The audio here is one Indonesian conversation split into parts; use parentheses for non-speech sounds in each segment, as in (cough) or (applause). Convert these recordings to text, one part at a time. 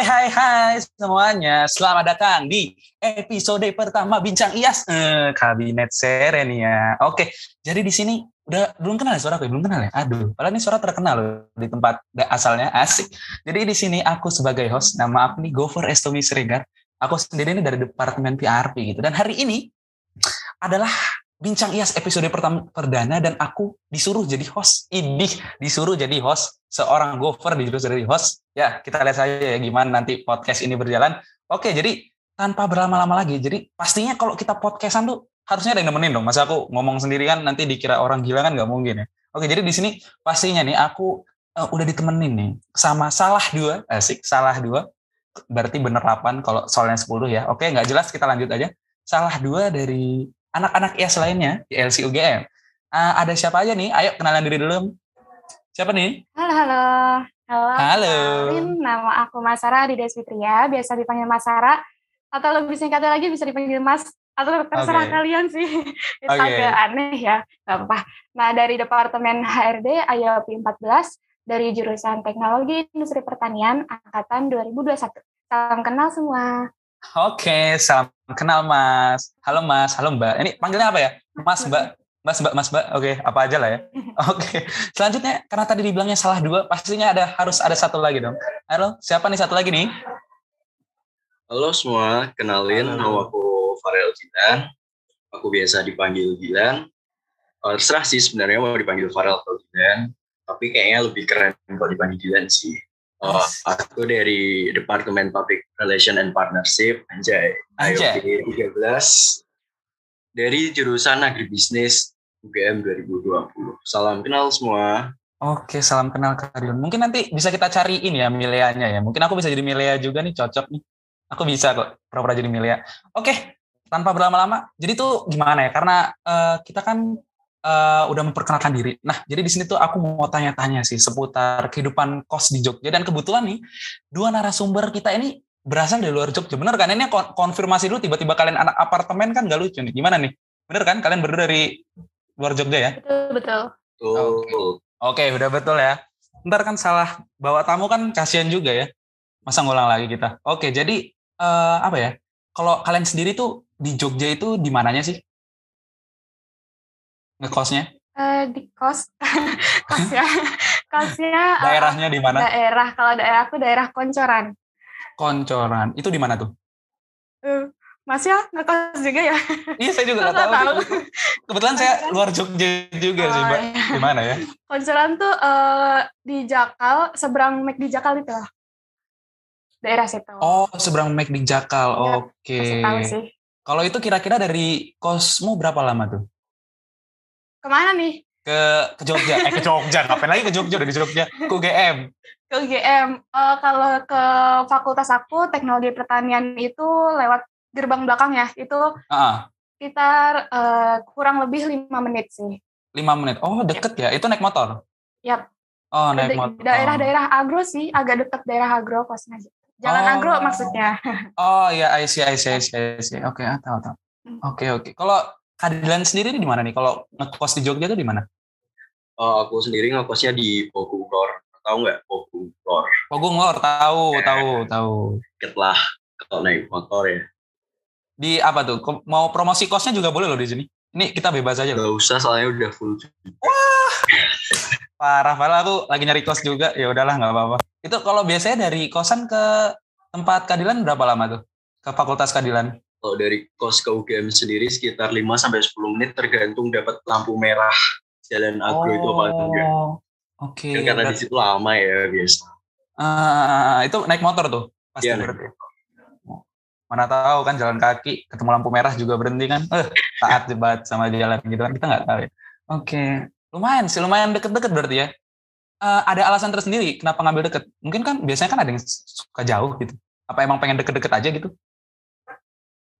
Hai hai hai semuanya, selamat datang di episode pertama Bincang IAS eh, Kabinet Serenia. Oke, jadi di sini udah belum kenal ya suara aku ya? Belum kenal ya? Aduh, padahal ini suara terkenal loh di tempat asalnya asik. Jadi di sini aku sebagai host, nama aku nih Gopher Estomi Siregar. Aku sendiri ini dari Departemen PRP gitu. Dan hari ini adalah Bincang IAS episode pertama perdana dan aku disuruh jadi host. Idih, disuruh jadi host. Seorang Gopher disuruh jadi host. Ya, kita lihat saja ya gimana nanti podcast ini berjalan. Oke, jadi tanpa berlama-lama lagi. Jadi pastinya kalau kita podcastan tuh harusnya ada yang nemenin dong. Masa aku ngomong sendiri kan nanti dikira orang gila kan nggak mungkin ya. Oke, jadi di sini pastinya nih aku uh, udah ditemenin nih sama salah dua, asik, salah dua. Berarti bener 8 kalau soalnya 10 ya. Oke, nggak jelas kita lanjut aja. Salah dua dari anak-anak IAS lainnya di LC UGM. Uh, ada siapa aja nih? Ayo kenalan diri dulu. Siapa nih? Halo, halo. Halo. Halo. Kenalin, nama aku Masara di Desfitria, biasa dipanggil Masara. Atau lebih singkatnya lagi bisa dipanggil Mas. Atau terserah Oke. kalian sih. (laughs) Itu Oke. agak aneh ya. Gak apa Nah, dari Departemen HRD IOP 14, dari jurusan Teknologi Industri Pertanian, Angkatan 2021. Salam kenal semua. Oke, salam kenal Mas. Halo Mas, halo Mbak. Ini panggilnya apa ya? Mas, Mbak. Mas, Mbak, Mas, Mbak. Oke, apa aja lah ya. (laughs) Oke. Selanjutnya, karena tadi dibilangnya salah dua, pastinya ada harus ada satu lagi dong. Halo, siapa nih satu lagi nih? Halo semua, kenalin Halo. nama aku Farel Jilan. Aku biasa dipanggil Gilan. Eh, terserah sih sebenarnya mau dipanggil Farel atau Gilan. Tapi kayaknya lebih keren kalau dipanggil Gilan sih. Eh, aku dari Departemen Public Relation and Partnership, Anjay, Anjay. IOP 13. Dari jurusan Agribisnis UGM 2020. Salam kenal semua. Oke, salam kenal Karion. Mungkin nanti bisa kita cariin ya Mileanya ya. Mungkin aku bisa jadi Milea juga nih, cocok nih. Aku bisa kok pura-pura jadi Milea. Oke, tanpa berlama-lama. Jadi tuh gimana ya? Karena eh, kita kan eh, udah memperkenalkan diri. Nah, jadi di sini tuh aku mau tanya-tanya sih seputar kehidupan kos di Jogja. Dan kebetulan nih, dua narasumber kita ini berasal dari luar Jogja. Bener kan? Ini kon- konfirmasi dulu tiba-tiba kalian anak apartemen kan gak lucu nih. Gimana nih? Bener kan? Kalian berdua dari luar Jogja ya? Betul, betul. Oke, udah betul ya. Ntar kan salah bawa tamu kan kasihan juga ya. Masa ngulang lagi kita. Oke, jadi eh, apa ya? Kalau kalian sendiri tuh di Jogja itu di mananya sih? Ngekosnya? Eh, di kos, (laughs) kosnya, (laughs) kosnya eh, Daerahnya di mana? daerah. Kalau daerah aku daerah Koncoran. Koncoran. Itu di mana tuh? Eh, Mas ya ngekos juga ya? Iya, saya juga Nggak tahu. tahu. (laughs) Kebetulan saya luar Jogja juga sih, Oh, Mbak. iya. Di mana ya? Koncoran tuh eh, di Jakal, seberang Mek di Jakal itu lah. Daerah situ. Oh, seberang Mek di Jakal. Iya, Oke. Sih. Kalau itu kira-kira dari kosmu berapa lama tuh? Ke mana nih? Ke ke Jogja. Eh, ke Jogja. Ngapain lagi ke Jogja? Udah di Jogja. Ke UGM. Ke UGM. Eh, kalau ke fakultas aku, teknologi pertanian itu lewat gerbang belakang ya. Itu Ah, sekitar eh, kurang lebih lima menit sih. lima menit. Oh, deket ya? Itu naik motor? Yap. Oh, naik motor. Daerah-daerah agro sih, agak dekat daerah agro kosnya. Jalan Oh. agro maksudnya. (laughs) Oh, ya, I see, I see, I see, I see. Oke, ah, tahu, tahu. Hmm. Oke, oke. Kalau keadilan sendiri di mana nih? Kalau ngekos di Jogja tuh di mana? eh, aku sendiri ngekosnya di Bogor. Tahu nggak Bogor? Lor, tahu, Ya. tahu, tahu. Deket lah kalau naik motor ya. Di apa tuh? Mau promosi kosnya juga boleh loh di sini. Ini kita bebas aja. Gak usah soalnya udah full. (laughs) Parah, parah aku lagi nyari kos juga. Ya udahlah, nggak apa-apa. Itu kalau biasanya dari kosan ke tempat keadilan berapa lama tuh? Ke fakultas keadilan? Kalau dari kos ke UGM sendiri sekitar 5 sampai 10 menit tergantung dapat lampu merah jalan agro itu apa enggak. Oh, Oke. Kan karena di situ lama ya biasa. Ah, itu naik motor tuh pasti naik berarti. Mana tahu kan jalan kaki ketemu lampu merah juga berhenti kan? Eh, taat banget sama jalan gitu kan kita nggak tahu ya. Oke, lumayan sih lumayan deket-deket berarti ya. Eh, ada alasan tersendiri kenapa ngambil deket? Mungkin kan biasanya kan ada yang suka jauh gitu. Apa emang pengen deket-deket aja gitu?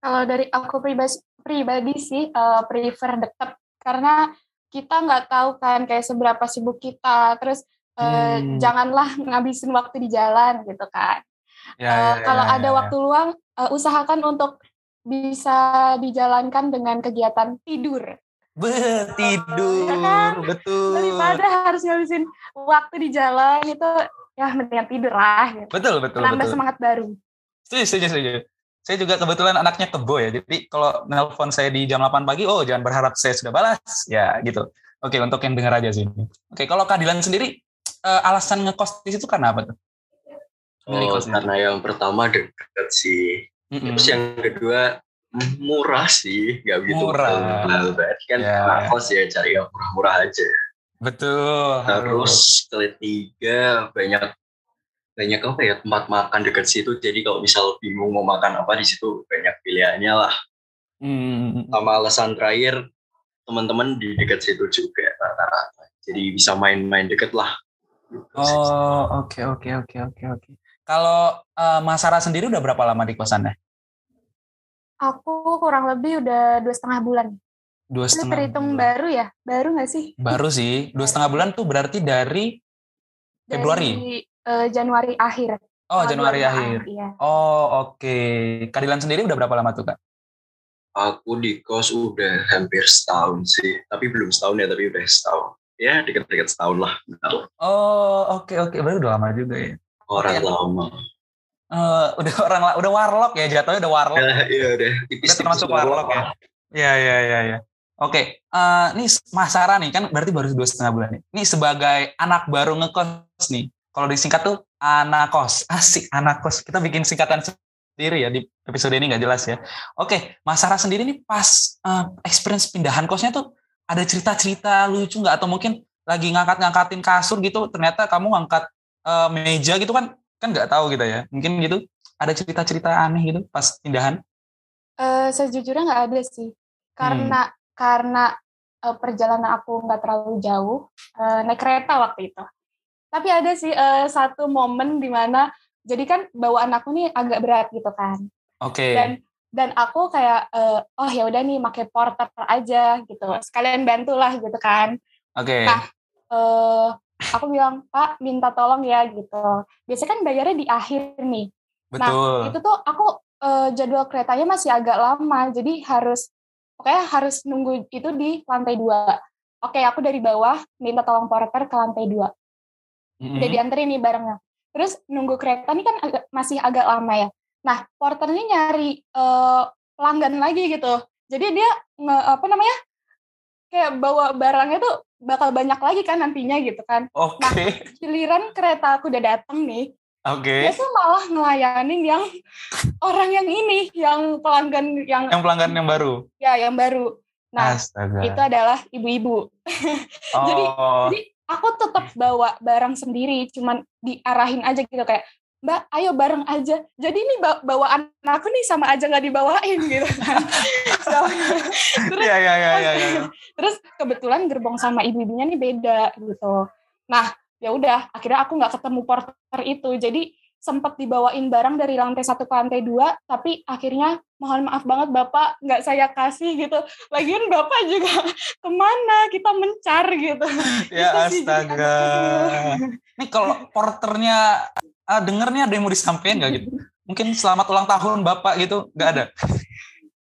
Kalau dari aku pribadi, pribadi sih eh, prefer dekat karena kita nggak tahu kan kayak seberapa sibuk kita. Terus eh, Hmm. janganlah (laughs) ngabisin waktu di jalan gitu kan. Ya, Eh, ya, kalau ya, ada ya, ya. waktu luang, eh, usahakan untuk bisa dijalankan dengan kegiatan tidur. Be, tidur, Ya kan? betul. Daripada harus ngabisin waktu di jalan itu ya mendingan tidur lah gitu. Betul, betul, Nambah betul. semangat baru. Setuju, setuju, setuju. Saya juga kebetulan anaknya kebo ya. Jadi kalau nelpon saya di jam 8 pagi, oh jangan berharap saya sudah balas. Ya gitu. Oke, untuk yang dengar aja sini. Oke, kalau keadilan sendiri, eh, alasan ngekos di situ karena apa tuh? Oh, kosnya. karena yang pertama dekat sih. Mm-mm. Terus yang kedua mm, murah sih, nggak begitu Murah. mahal. Berarti kan anak kos ya cari yang murah-murah aja. Betul. Terus ketiga banyak banyak apa ya tempat makan dekat situ. Jadi kalau misal bingung mau makan apa di situ banyak pilihannya lah. Hmm. Sama alasan terakhir teman-teman di dekat situ juga rata-rata. Jadi bisa main-main deket lah. Oh, oke, oke, oke, oke, oke. Kalau eh, Mas Sarah sendiri udah berapa lama di kosannya? Aku kurang lebih udah dua setengah bulan. Dua Ini setengah terhitung bulan. baru ya? Baru nggak sih? Baru sih, dua setengah bulan tuh berarti dari Februari? Dari eh, Januari akhir. oh Januari 22, akhir. Iya. Oh oke. Keadilan sendiri udah berapa lama tuh kak? Aku di kos udah hampir setahun sih. Tapi belum setahun ya, tapi udah setahun. Ya deket-deket setahun lah. Bentar. Oh oke oke, berarti udah lama juga ya. Orang Oke. lama. Eh, udah orang udah warlock ya jatuhnya udah warlock. Ya, iya udah Udah tipis-tipis termasuk warlock warlock ya. Iya iya iya. Ya. Oke, eh nih Mas Sarah nih kan berarti baru dua setengah bulan nih. Nih sebagai anak baru ngekos nih, kalau disingkat tuh anak kos, asik anak kos. Kita bikin singkatan sendiri ya di episode ini nggak jelas ya. Oke, Mas Sarah sendiri nih pas eh, experience pindahan kosnya tuh ada cerita-cerita lucu nggak atau mungkin lagi ngangkat-ngangkatin kasur gitu, ternyata kamu ngangkat eh, meja gitu kan kan nggak tahu gitu ya. Mungkin gitu ada cerita-cerita aneh gitu pas pindahan. Eh, sejujurnya nggak ada sih. Karena Hmm. karena perjalanan aku nggak terlalu jauh, eh, naik kereta waktu itu. Tapi ada sih eh, satu momen di mana jadi kan bawaan aku nih agak berat gitu kan. Oke. Dan dan aku kayak eh, oh ya udah nih pakai porter aja gitu. Sekalian bantulah gitu kan. Oke. Nah, eh aku bilang, "Pak, minta tolong ya." gitu. Biasanya kan bayarnya di akhir nih. Betul. Itu tuh aku eh, jadwal keretanya masih agak lama, jadi harus pokoknya harus nunggu itu di lantai dua. Oke, aku dari bawah minta tolong porter ke lantai dua. Mm-mm. Udah dianterin nih barangnya. Terus nunggu kereta nih kan agak, masih agak lama ya. Nah, porter ini nyari eh, pelanggan lagi gitu. Jadi dia nge, apa namanya? Kayak bawa barangnya tuh bakal banyak lagi kan nantinya gitu kan. Oke. Giliran kereta aku udah datang nih, Oke. dia tuh malah ngelayanin yang orang yang ini, yang pelanggan yang Yang pelanggan yang baru. ya yang baru. Nah, Astaga. itu adalah ibu-ibu. (laughs) jadi- oh. Jadi aku tetap bawa barang sendiri, cuman diarahin aja gitu kayak Mbak, ayo bareng aja. Jadi ini ba- bawaan aku nih sama aja nggak dibawain (laughs) gitu kan. So, terus, Iya iya iya iya. iya. (laughs) terus kebetulan gerbong sama ibu-ibunya nih beda gitu. Nah, ya udah, akhirnya aku nggak ketemu porter itu. Jadi sempat dibawain barang dari lantai satu ke lantai dua, tapi akhirnya mohon maaf banget bapak nggak saya kasih gitu. Lagian bapak juga (laughs) ke mana kita mencar gitu. (laughs) Ya Itu sih, jadi astaga. Nih kalau porternya ah, dengernya ada yang mau disampaikan nggak gitu? Mungkin selamat ulang tahun bapak gitu? Nggak ada.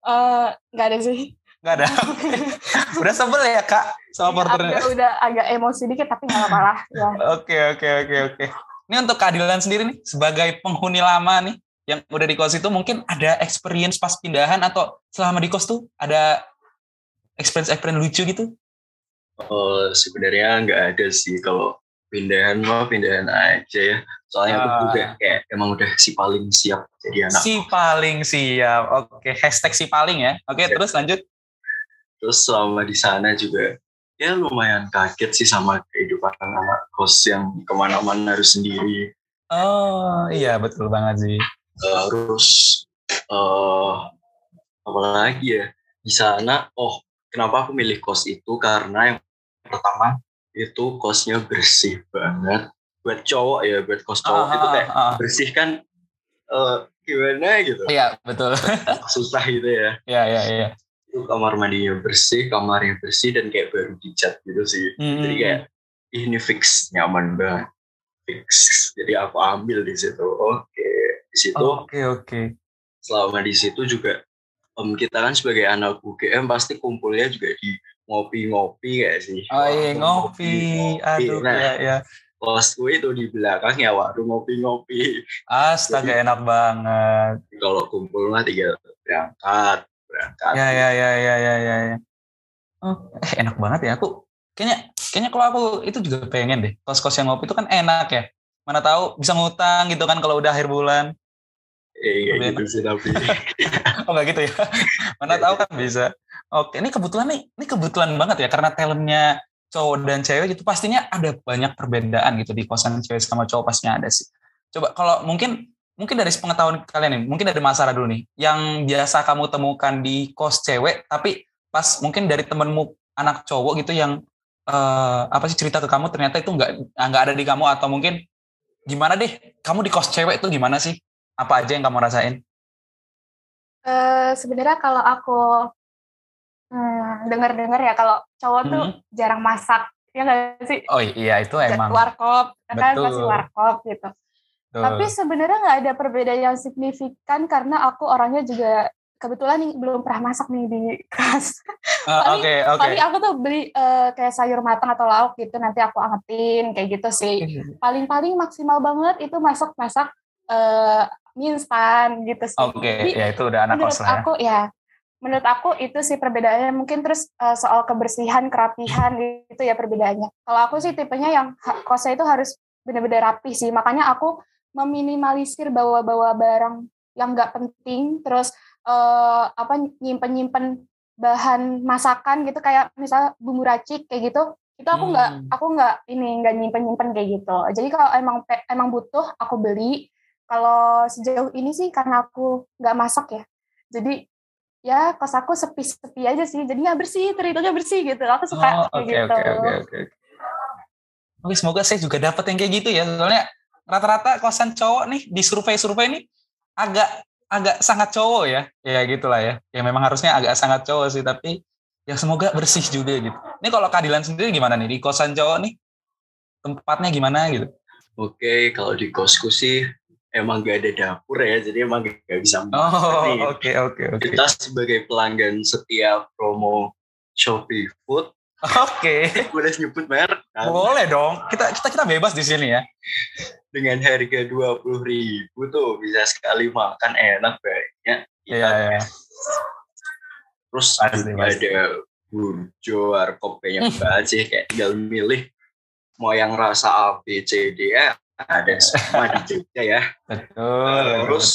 Eh, nggak ada sih. Nggak ada. (laughs) Udah sebel ya kak sama porternya. Agak, udah agak emosi dikit tapi nggak apa-apa lah. Ya. Oke oke oke oke. Ini untuk keadilan sendiri nih sebagai penghuni lama nih yang udah di kos itu mungkin ada experience pas pindahan atau selama di kos tuh ada experience experience lucu gitu? Oh, sebenarnya nggak ada sih kalau pindahan mah pindahan aja ya. Soalnya aku Ah. juga kayak emang udah si paling siap jadi anak. Si paling siap. Oke, hashtag si paling ya. Oke, Siap. terus lanjut. Terus selama di sana juga ya lumayan kaget sih sama kehidupan anak kos yang ke mana-mana harus sendiri. Oh, iya betul banget sih. Terus eh apalagi ya di sana. Oh, kenapa aku milih kos itu karena yang pertama itu kosnya bersih banget. Buat cowok ya, buat kos cowok itu kayak Ah, ah, ah. bersih kan eh, gimana gitu Iya, betul. susah gitu ya Iya, iya, iya. itu kamar mandinya bersih kamarnya bersih dan kayak baru dicat gitu sih Hmm. jadi kayak "Ih, ini fix nyaman banget fix jadi aku ambil di situ oke di situ Oke, oke. selama di situ juga em, kita kan sebagai anak UGM pasti kumpulnya juga di ngopi-ngopi kayak sih Oh iya, ngopi. Aduh, Nah, ya, ya. kosku itu di belakang ya warung ngopi-ngopi. Astaga Jadi, enak banget. Kalau kumpul mah tinggal berangkat, berangkat. Ya ya ya ya ya ya. ya. Oh, eh, enak banget ya aku. Kayaknya kayaknya kalau aku itu juga pengen deh. Kos-kos yang ngopi itu kan enak ya. Mana tahu bisa ngutang gitu kan kalau udah akhir bulan. Iya gitu sih tapi. (laughs) oh enggak gitu ya. Mana tahu kan bisa. Oke, ini kebetulan nih, ini kebetulan banget ya karena talentnya cowok dan cewek gitu pastinya ada banyak perbedaan gitu di kosan cewek sama cowok pastinya ada sih. Coba kalau mungkin mungkin dari pengetahuan kalian nih, mungkin dari masalah dulu nih, yang biasa kamu temukan di kos cewek, tapi pas mungkin dari temenmu anak cowok gitu yang uh, apa sih cerita ke kamu ternyata itu nggak nggak ada di kamu atau mungkin gimana deh, kamu di kos cewek itu gimana sih? Apa aja yang kamu rasain? Uh, Sebenarnya kalau aku Hmm, dengar-dengar ya kalau cowok hmm. tuh jarang masak, ya nggak sih? Oh iya itu emang. Warkop, ya kan pasti warkop gitu. Betul. Tapi sebenarnya nggak ada perbedaan yang signifikan karena aku orangnya juga kebetulan nih belum pernah masak nih di kelas. (laughs) Uh, Oke okay. Paling aku tuh beli uh, kayak sayur matang atau lauk gitu nanti aku angetin kayak gitu sih. Paling-paling maksimal banget itu masak-masak uh, mie instan gitu sih. Oke, okay, ya itu udah anak kos lah ya. Aku ya menurut aku itu sih perbedaannya mungkin terus uh, soal kebersihan kerapihan itu ya perbedaannya kalau aku sih tipenya yang kosnya itu harus benar-benar rapi sih makanya aku meminimalisir bawa-bawa barang yang nggak penting terus uh, apa nyimpen-nyimpen bahan masakan gitu kayak misalnya bumbu racik kayak gitu itu aku nggak hmm. aku nggak ini nggak nyimpen nyimpen kayak gitu. Jadi kalau emang emang butuh aku beli. Kalau sejauh ini sih karena aku nggak masak ya. Jadi ya kos aku sepi-sepi aja sih. Jadinya bersih terhitungnya bersih gitu. Aku suka oh, okay, gitu. oke oke oke oke. Semoga saya juga dapat yang kayak gitu ya. Soalnya rata-rata kosan cowok nih di survei-survei ini agak agak sangat cowok ya ya gitulah ya ya memang harusnya agak sangat cowok sih tapi ya semoga bersih juga gitu ini kalau keadilan sendiri gimana nih di kosan cowok nih tempatnya gimana gitu oke kalau di kosku sih emang gak ada dapur ya, jadi emang gak bisa Oh, oke oke oke. Kita sebagai pelanggan setiap promo Shopee Food. Oke. Okay. (laughs) Boleh nyebut merek? Boleh dong. Kita kita kita bebas di sini ya. Dengan harga dua puluh ribu tuh bisa sekali makan enak banyak. Iya. Yeah, yeah. Terus pasti, ada burjo, warkop banyak banget sih. Kayak tinggal milih mau yang rasa A, B, C, D, E ada semua di Jogja ya. Betul. Terus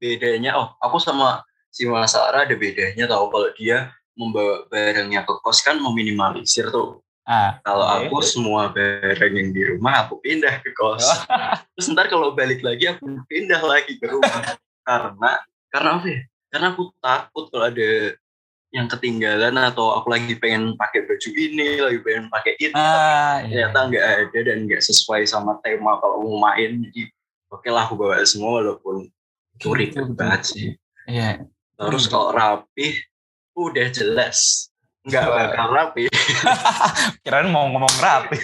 bedanya, oh aku sama si Mas Sarah ada bedanya tahu kalau dia membawa barangnya ke kos kan meminimalisir tuh. Ah, kalau okay. aku semua barang yang di rumah aku pindah ke kos. Terus ntar kalau balik lagi aku pindah lagi ke rumah karena karena apa ya? Karena aku takut kalau ada yang ketinggalan atau aku lagi pengen pakai baju ini, lagi pengen pakai itu, ah, iya. ternyata nggak ada dan nggak sesuai sama tema kalau mau main. Jadi oke okay lah aku bawa semua walaupun curi banget sih. Iya. Terus kalau rapi, udah jelas nggak bakal rapi. (laughs) Kirain mau ngomong rapi.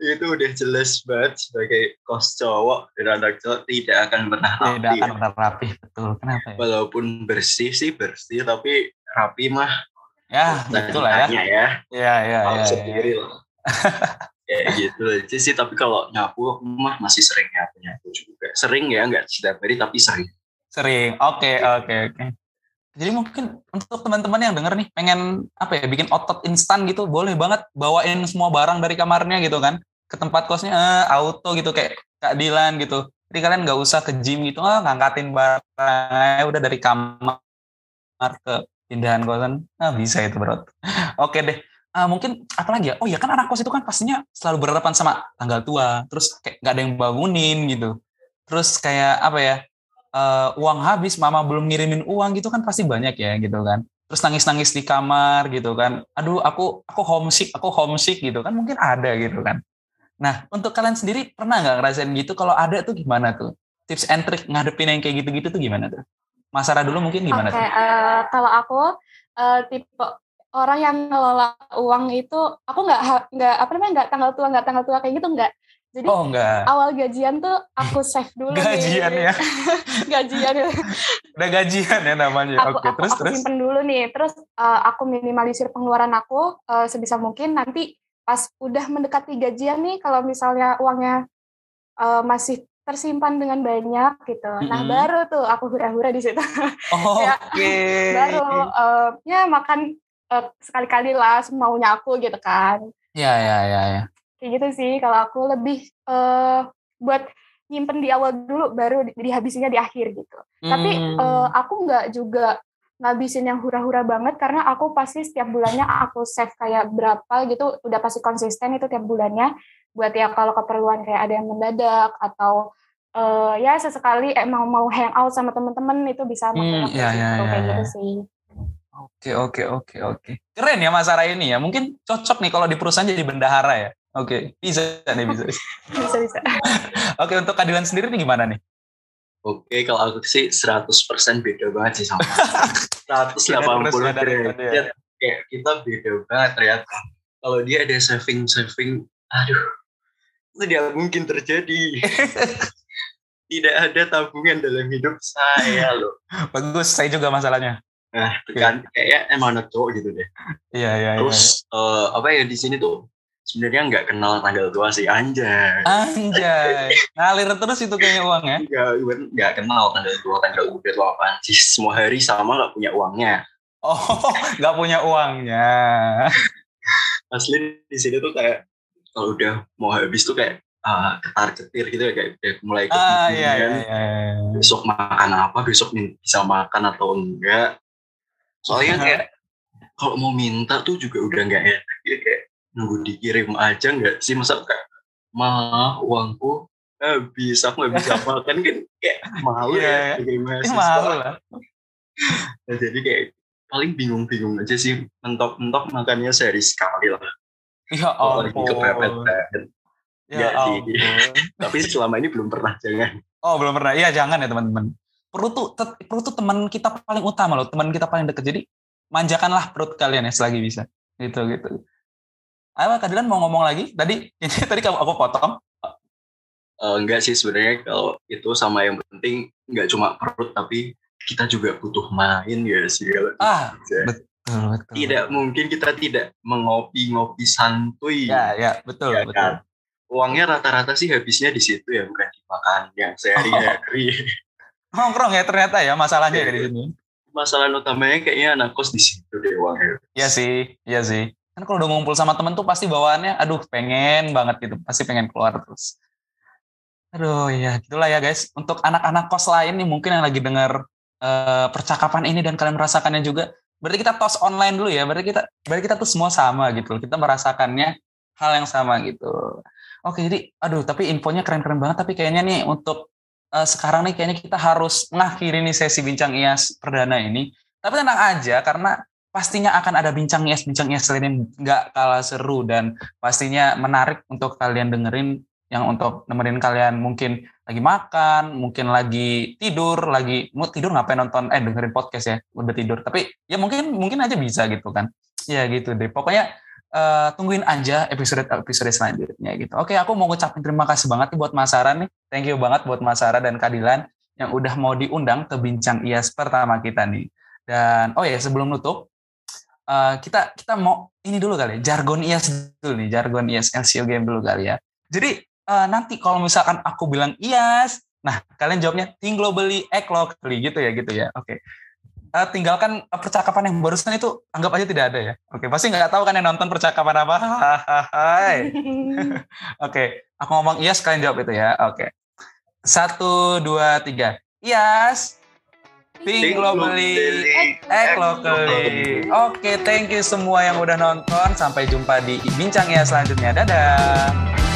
itu udah jelas banget sebagai kos cowok dan anak cowok tidak akan pernah rapi. Tidak akan pernah rapi, betul. Kenapa ya? Walaupun bersih sih bersih, tapi rapi mah. Ya, itulah ya. ya. Ya, ya, ya. ya, sendiri ya. lah. ya (laughs) gitu aja sih, tapi kalau nyapu mah masih sering nyapu nyapu juga. Sering ya, nggak setiap hari tapi sering. Sering, oke, okay, oke, okay, oke. Okay. Jadi mungkin untuk teman-teman yang denger nih pengen apa ya bikin otot instan gitu boleh banget bawain semua barang dari kamarnya gitu kan ke tempat kosnya eh, auto gitu kayak keadilan gitu. Jadi kalian nggak usah ke gym gitu, ah ngangkatin barang udah dari kamar ke pindahan kosan. Nah, bisa itu bro. Oke deh. Uh, mungkin apa lagi ya? Oh ya kan anak kos itu kan pastinya selalu berhadapan sama tanggal tua, terus kayak nggak ada yang bangunin gitu. Terus kayak apa ya? Uh, uang habis, mama belum ngirimin uang gitu kan pasti banyak ya gitu kan. Terus nangis-nangis di kamar gitu kan. Aduh, aku aku homesick, aku homesick gitu kan mungkin ada gitu kan. Nah, untuk kalian sendiri pernah nggak ngerasain gitu? Kalau ada tuh gimana tuh? Tips and trick ngadepin yang kayak gitu-gitu tuh gimana tuh? Mas Sarah dulu mungkin gimana okay, tuh? Uh, kalau aku uh, tipe orang yang ngelola uang itu, aku nggak nggak apa namanya nggak tanggal tua nggak tanggal tua kayak gitu nggak. Jadi oh, enggak. awal gajian tuh aku save dulu. gajian nih. ya. gajian ya. (laughs) Udah gajian ya namanya. Oke, okay, terus aku terus. simpen dulu nih. Terus uh, aku minimalisir pengeluaran aku uh, sebisa mungkin nanti pas udah mendekati gajian nih kalau misalnya uangnya uh, masih tersimpan dengan banyak gitu. Mm -hmm. Nah baru tuh aku hura-hura di situ. (laughs) Oh, ya, Oke. Okay. baru uh, ya makan uh, sekali-kali lah semaunya aku gitu kan. Ya ya ya ya. Kayak gitu sih kalau aku lebih uh, buat nyimpen di awal dulu baru dihabisinya di akhir gitu. Hmm. Tapi uh, aku nggak juga ngabisin yang hura-hura banget karena aku pasti setiap bulannya aku save kayak berapa gitu udah pasti konsisten itu tiap bulannya buat ya kalau keperluan kayak ada yang mendadak atau uh, ya sesekali emang mau hang out sama temen-temen itu bisa hmm, ya, ya, ya, kayak ya. gitu sih. Oke oke oke oke. Keren ya Mas ini ya. Mungkin cocok nih kalau di perusahaan jadi bendahara ya. Oke, bisa nih bisa. bisa bisa. (laughs) oke, untuk keadilan sendiri nih gimana nih? Oke, kalau aku sih 100% beda banget sih sama 180 derajat. Ya. Kayak kita beda banget ternyata. Kalau dia ada saving-saving, aduh, itu tidak mungkin terjadi. (laughs) tidak ada tabungan dalam hidup saya loh. Bagus, saya juga masalahnya. Nah, kan kayak emang anak cowok gitu deh. Iya, iya, Terus iya. Uh, apa ya di sini tuh sebenarnya nggak kenal tanggal tua sih anjay. Anjay. Ngalir terus itu kayaknya uangnya. Nggak, nggak kenal tanggal tua, tanggal udah tua apaan sih. Semua hari sama nggak punya uangnya. Oh, (laughs) nggak punya uangnya. Asli di sini tuh kayak kalau udah mau habis tuh kayak uh, ketar ketir gitu ya kayak udah mulai ah, iya, iya, iya, iya. besok makan apa besok bisa makan atau enggak soalnya kayak kalau mau minta tuh juga udah nggak enak ya kayak nunggu dikirim aja nggak sih? Masa kayak mah uangku habis aku nggak bisa makan. Kan kayak malu yeah, ya kirim mahasiswa. malu lah. Nah, jadi kayak paling bingung-bingung aja sih mentok-mentok makannya sehari sekali lah. Ya ampun. kepepet ya, ampun. tapi selama ini belum pernah jangan. Oh belum pernah. Iya jangan ya teman-teman. Perut tuh perut tuh teman kita paling utama loh teman kita paling deket. Jadi manjakanlah perut kalian ya selagi bisa. Gitu gitu Ayo Kadilan mau ngomong lagi? Tadi (laughs) ini tadi kamu aku potong. Uh, enggak sih sebenarnya kalau itu sama yang penting enggak cuma perut tapi kita juga butuh main ya sih kalau ah. betul, betul tidak mungkin kita tidak mengopi-ngopi santuy. Ya ya betul ya, betul. kan? uangnya rata-rata sih habisnya di situ ya bukan di makan yang sehari-hari. (laughs) Nongkrong ya ternyata ya masalahnya ya, di sini. Masalah utamanya kayaknya anak kos di situ deh uangnya. Iya sih iya sih kan kalau udah ngumpul sama temen tuh pasti bawaannya aduh pengen banget gitu pasti pengen keluar terus. Aduh ya gitulah ya guys. Untuk anak-anak kos lain nih mungkin yang lagi dengar uh, percakapan ini dan kalian merasakannya juga berarti kita tos online dulu ya berarti kita berarti kita tuh semua sama gitu. Kita merasakannya hal yang sama gitu. Oke jadi aduh tapi infonya keren-keren banget tapi kayaknya nih untuk uh, sekarang nih kayaknya kita harus mengakhiri nih sesi bincang IAS perdana ini. Tapi tenang aja karena pastinya akan ada bincang IAS bincang IAS lain nggak kalah seru dan pastinya menarik untuk kalian dengerin yang untuk nemenin kalian mungkin lagi makan, mungkin lagi tidur, lagi mau tidur ngapain nonton eh dengerin podcast ya, udah tidur. Tapi ya mungkin mungkin aja bisa gitu kan. Ya gitu deh. Pokoknya uh, tungguin aja episode episode selanjutnya gitu. Oke, aku mau ngucapin terima kasih banget nih buat Mas Sarah nih. Thank you banget buat Mas Sarah dan Kadilan yang udah mau diundang ke bincang IAS pertama kita nih. Dan oh ya sebelum nutup uh, kita kita mau ini dulu kali ya, jargon IAS dulu nih, jargon IAS LCO game dulu kali ya. Jadi uh, nanti kalau misalkan aku bilang IAS, nah kalian jawabnya think globally, act locally gitu ya gitu ya. Oke. Okay. Uh, tinggalkan percakapan yang barusan itu anggap aja tidak ada ya. Oke, okay. pasti nggak tahu kan yang nonton percakapan apa. (laughs) Oke, okay. aku ngomong IAS kalian jawab itu ya. Oke. Okay. Satu, dua, tiga. IAS. Think globally, act locally. Oke, okay, thank you semua yang udah nonton. Sampai jumpa di bincang ya selanjutnya. Dadah.